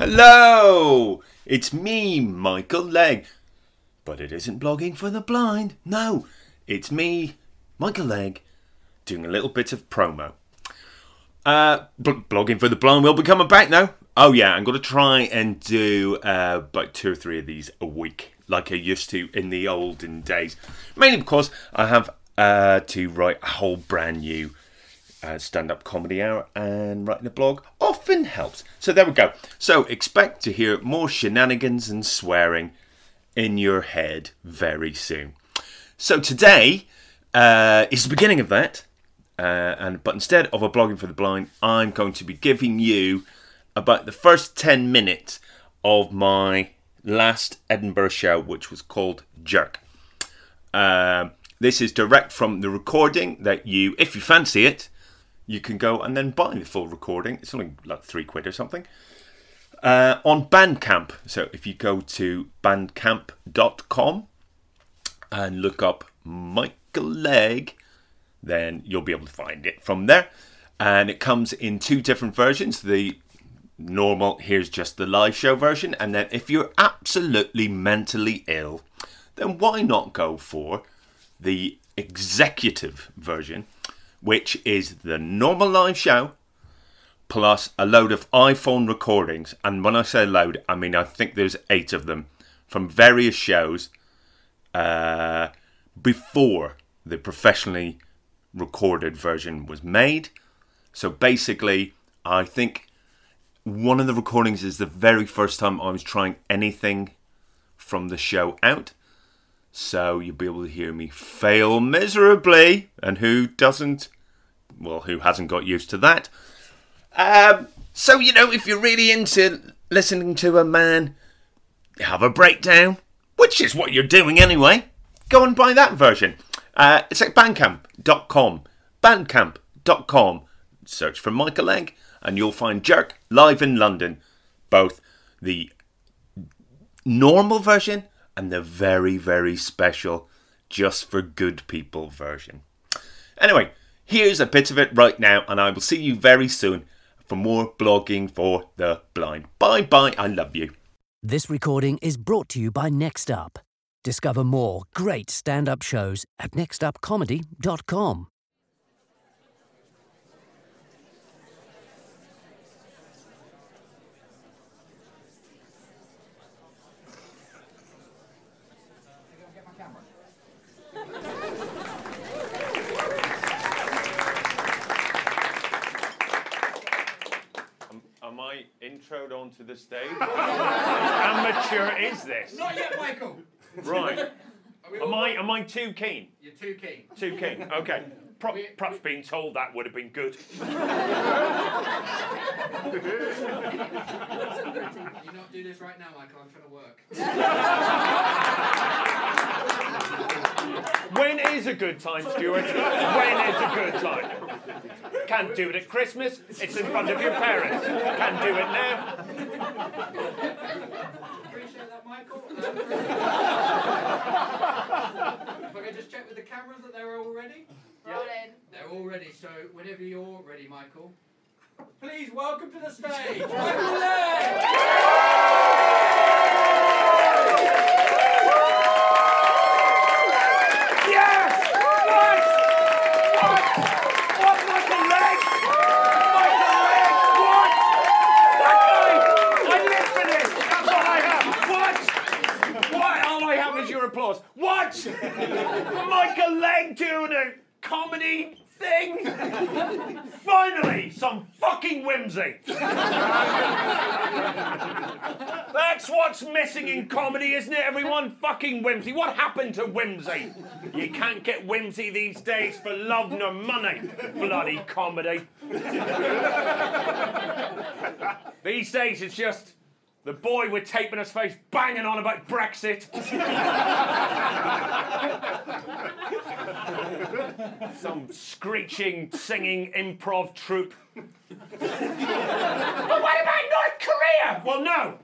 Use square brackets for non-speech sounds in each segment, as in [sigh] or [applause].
Hello! It's me, Michael Legg. But it isn't blogging for the blind. No, it's me, Michael Legg, doing a little bit of promo. Uh, bl- blogging for the blind will be coming back now. Oh yeah, I'm to try and do uh, about two or three of these a week, like I used to in the olden days. Mainly because I have uh, to write a whole brand new uh, stand-up comedy hour, and writing a blog often helps. So there we go. So expect to hear more shenanigans and swearing in your head very soon. So today uh, is the beginning of that. Uh, and but instead of a blogging for the blind, I'm going to be giving you about the first ten minutes of my last Edinburgh show, which was called Jerk. Um, this is direct from the recording that you, if you fancy it, you can go and then buy the full recording. It's only like three quid or something. Uh, on Bandcamp. So if you go to bandcamp.com and look up Michael Legg, then you'll be able to find it from there. And it comes in two different versions. The normal, here's just the live show version. And then if you're absolutely mentally ill, then why not go for the executive version, which is the normal live show plus a load of iPhone recordings. And when I say load, I mean I think there's eight of them from various shows uh, before the professionally recorded version was made. So basically, I think one of the recordings is the very first time I was trying anything from the show out. So you'll be able to hear me fail miserably. And who doesn't? Well, who hasn't got used to that? Um, so, you know, if you're really into listening to a man have a breakdown, which is what you're doing anyway, go and buy that version. Uh, it's at bandcamp.com. Bandcamp.com. Search for Michael Legg and you'll find Jerk live in London. Both the normal version and the very, very special Just for Good People version. Anyway, here's a bit of it right now, and I will see you very soon for more blogging for the blind. Bye bye, I love you. This recording is brought to you by Next Up. Discover more great stand up shows at nextupcomedy.com. Am I introed onto the stage? How mature is this? Not yet, Michael. Right. [laughs] Am I, am I too keen? You're too keen. Too keen. Okay. Pro- perhaps being told that would have been good. [laughs] You not do this right now, Michael. I'm trying to work. When is a good time, Stuart? When is a good time? Can't do it at Christmas. It's in front of your parents. Can't do it now. Appreciate that, Michael. Um, if I could just check with the cameras that they're all ready. Rolling. They're all ready. So whenever you're ready, Michael, please welcome to the stage, [laughs] Michael Legg. Yes! What? What? What? Michael Legg? Michael Legg? What? That guy! I live for this! That's all I have! What? What? All I have is your What? Michael Legg doing a comedy thing? Finally, some fucking whimsy! That's what's missing in comedy, isn't it, everyone? Fucking whimsy. What happened to whimsy? You can't get whimsy these days for love nor money. Bloody comedy. these days it's just the boy with tape in his face banging on about Brexit. Some screeching, singing improv troupe. but what about North Korea? Well, no.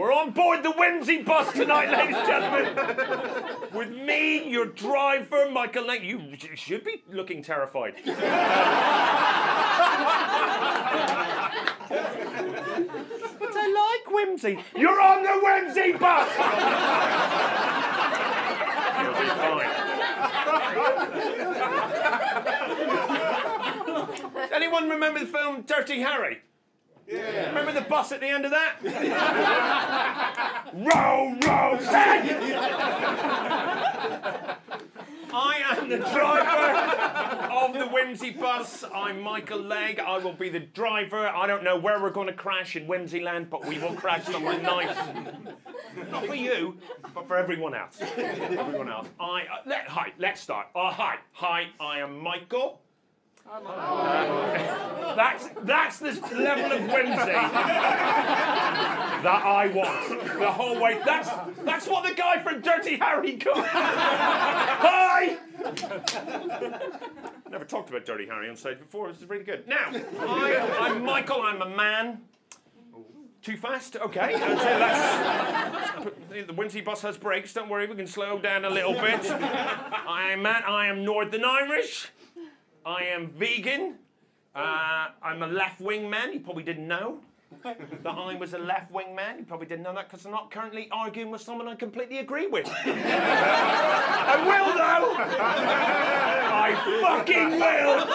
We're on board the whimsy bus tonight, [laughs] ladies and gentlemen. With me, your driver, Michael Legg. You should be looking terrified. But I like whimsy. You're on the whimsy bus! You'll be fine. Anyone remember the film Dirty Harry? Yeah. Remember the bus at the end of that? [laughs] row, row, say! I am the driver of the Whimsy bus. I'm Michael Legg. I will be the driver. I don't know where we're going to crash in Whimsyland, but we will crash somewhere nice. Not for you, but for everyone else. Everyone else. I uh, let hi. Let's start. Uh, hi, hi. I am Michael. That's that's the level of whimsy that I want the whole way. That's that's what the guy from Dirty Harry got. Hi. Never talked about Dirty Harry on stage before. This is really good. Now, I, I'm Michael. I'm a man. Too fast? Okay. The Whimsy bus has brakes. Don't worry, we can slow down a little bit. I am Matt. I am Northern Irish. I am vegan. Uh, I'm a left wing man. You probably didn't know [laughs] that I was a left wing man. You probably didn't know that because I'm not currently arguing with someone I completely agree with. [laughs] I will, though! [laughs] I fucking will!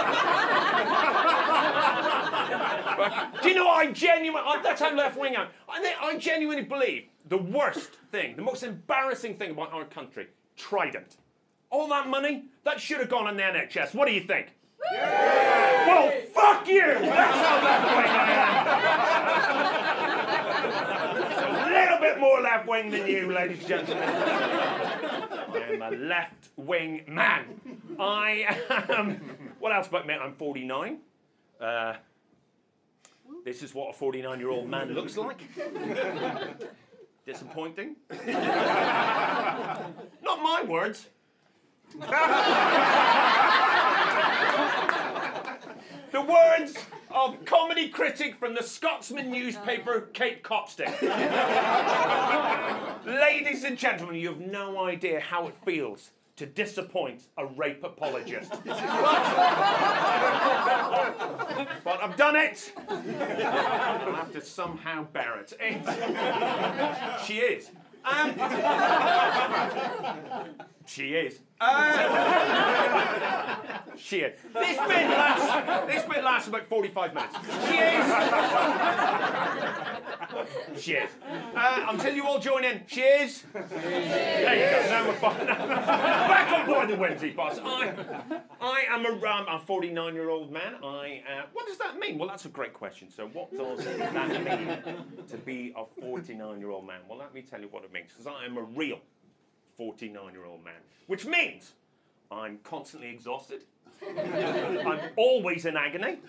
Do you know I genuinely, that's how left wing I am. I, I genuinely believe the worst thing, the most embarrassing thing about our country, Trident. All that money, that should have gone on the NHS. What do you think? Well, fuck you! [laughs] That's how left wing I am. a little bit more left wing than you, ladies and gentlemen. I am a left wing man. I am. What else about me? I'm 49. Uh, this is what a 49 year old man looks like. Disappointing. [laughs] Not my words. [laughs] The words of comedy critic from the Scotsman newspaper, Kate Copstick. [laughs] Ladies and gentlemen, you have no idea how it feels to disappoint a rape apologist. [laughs] but, I've done it. I'll have to somehow bear it. It- she is. Um, [laughs] she is. Uh, [laughs] she is. This bit lasts. This bit lasts about forty-five minutes. She is. [laughs] [laughs] She is. Uh, until you all join in. cheers. is. There you go. Now we're fine. [laughs] Back on board the Whimsy bus. I, I am a, um, a 49-year-old man. I. Uh, what does that mean? Well, that's a great question. So, what does that mean to be a 49-year-old man? Well, let me tell you what it means. Because I am a real 49 year old man, which means I'm constantly exhausted, [laughs] I'm always in agony,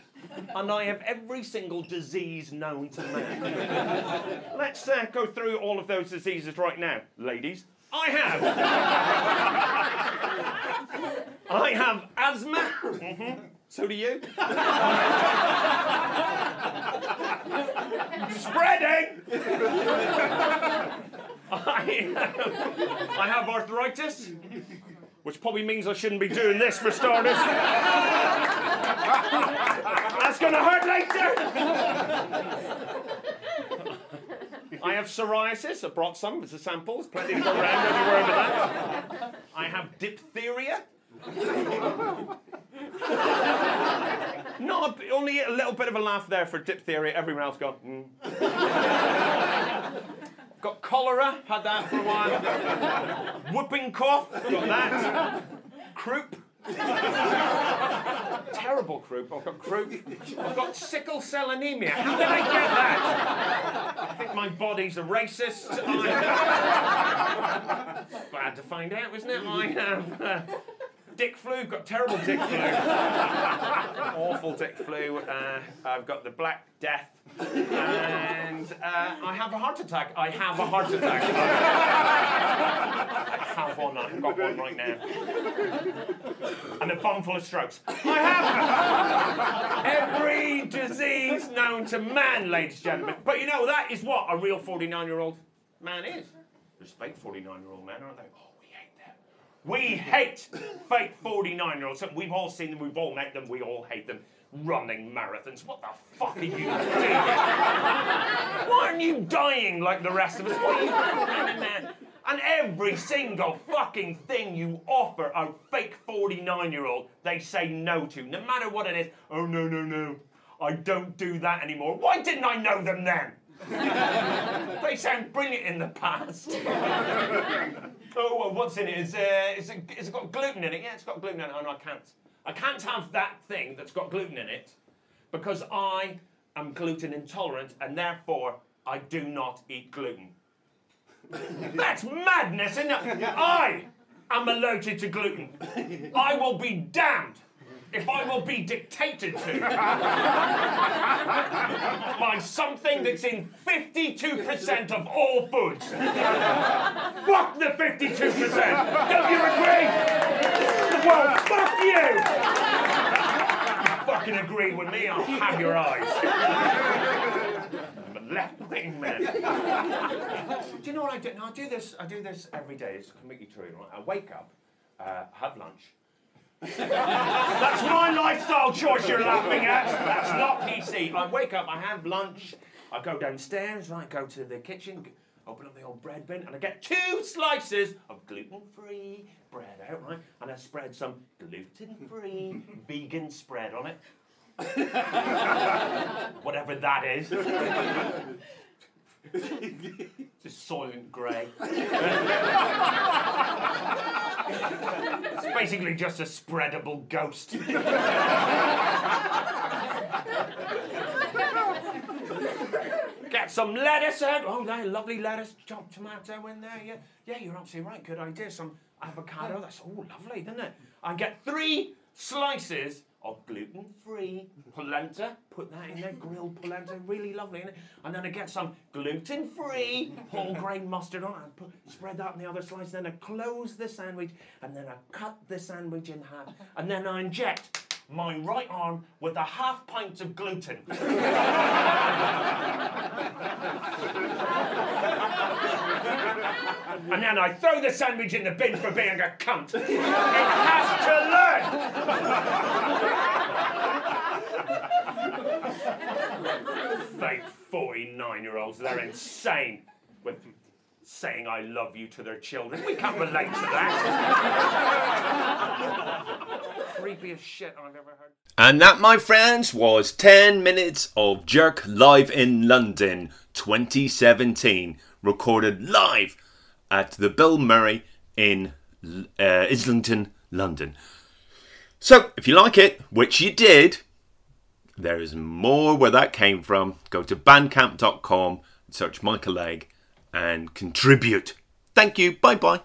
and I have every single disease known to man. [laughs] Let's uh, go through all of those diseases right now, ladies. I have. [laughs] I have asthma. Mhm. So do you. [laughs] Spreading. I, I have arthritis, which probably means I shouldn't be doing this for starters. That's to hurt later. I have psoriasis. I brought some as a sample. There's plenty to go around. Worry about that. I have diphtheria. Not a, only a little bit of a laugh there for diphtheria. Everyone else got. Mm. Got cholera, had that for a while. [laughs] Whooping cough, got that. Croup. Terrible croup. I've got croup. I've got sickle cell anemia. How did I get that? I think my body's a racist. I... Bad to find out, isn't it? I have. Uh, Dick flu, got terrible dick flu. [laughs] Awful dick flu. Uh, I've got the Black Death. And uh, I have a heart attack. I have a heart attack. [laughs] I have one. I've got one right now. And a bum full of strokes. I have [laughs] every disease known to man, ladies and gentlemen. But you know, that is what a real 49 year old man is. Respect 49 year old men, aren't they? We hate them. We hate fake 49 year olds. We've all seen them, we've all met them, we all hate them. Running marathons. What the fuck are you doing? Why aren't you dying like the rest of us? What are you doing man? And every single fucking thing you offer a fake 49 year old, they say no to, no matter what it is. Oh, no, no, no. I don't do that anymore. Why didn't I know them then? [laughs] they sound brilliant in the past. [laughs] oh, well, what's in it? Is, uh, is, it? is it got gluten in it? Yeah, it's got gluten in it. Oh, no, I can't. I can't have that thing that's got gluten in it because I am gluten intolerant and therefore I do not eat gluten. [laughs] That's madness, isn't it? I am allergic to gluten. I will be damned if I will be dictated to by something that's in 52% of all foods. fuck the 52%! Don't you agree? Well, fuck you! You fucking agree with me, I'll have your eyes. I'm a left-wing man. do you know what I do? No, I do this. I do this every day. It's completely true. Right? I wake up, uh, have lunch. [laughs] That's my lifestyle choice you're laughing at. That's not PC. I wake up, I have lunch, I go downstairs, I go to the kitchen, open up the old bread bin, and I get two slices of gluten-free bread out, right? And I spread some gluten-free [laughs] vegan spread on it. [laughs] Whatever that is. Just soylent grey. [laughs] It's basically just a spreadable ghost. Get some lettuce out. Oh, there, lovely lettuce. Chopped tomato in there. Yeah, yeah, you're absolutely right. Good idea. Some avocado. That's all lovely, isn't it? I get three slices gluten-free polenta. Put that in there, grilled polenta, really lovely. It? And then I get some gluten-free whole grain mustard on it. and put, spread that on the other slice. Then I close the sandwich, and then I cut the sandwich in half, and then I inject my right arm with a half pint of gluten. [laughs] and then I throw the sandwich in the bin for being a cunt. It has to learn. Fake 49 year olds, they're insane with saying I love you to their children. We can't relate to that. Creepiest shit I've ever heard. And that, my friends, was 10 minutes of Jerk Live in London 2017, recorded live at the Bill Murray in uh, Islington, London. So, if you like it, which you did, there is more where that came from. Go to bandcamp.com, search Michael Legg, and contribute. Thank you. Bye bye.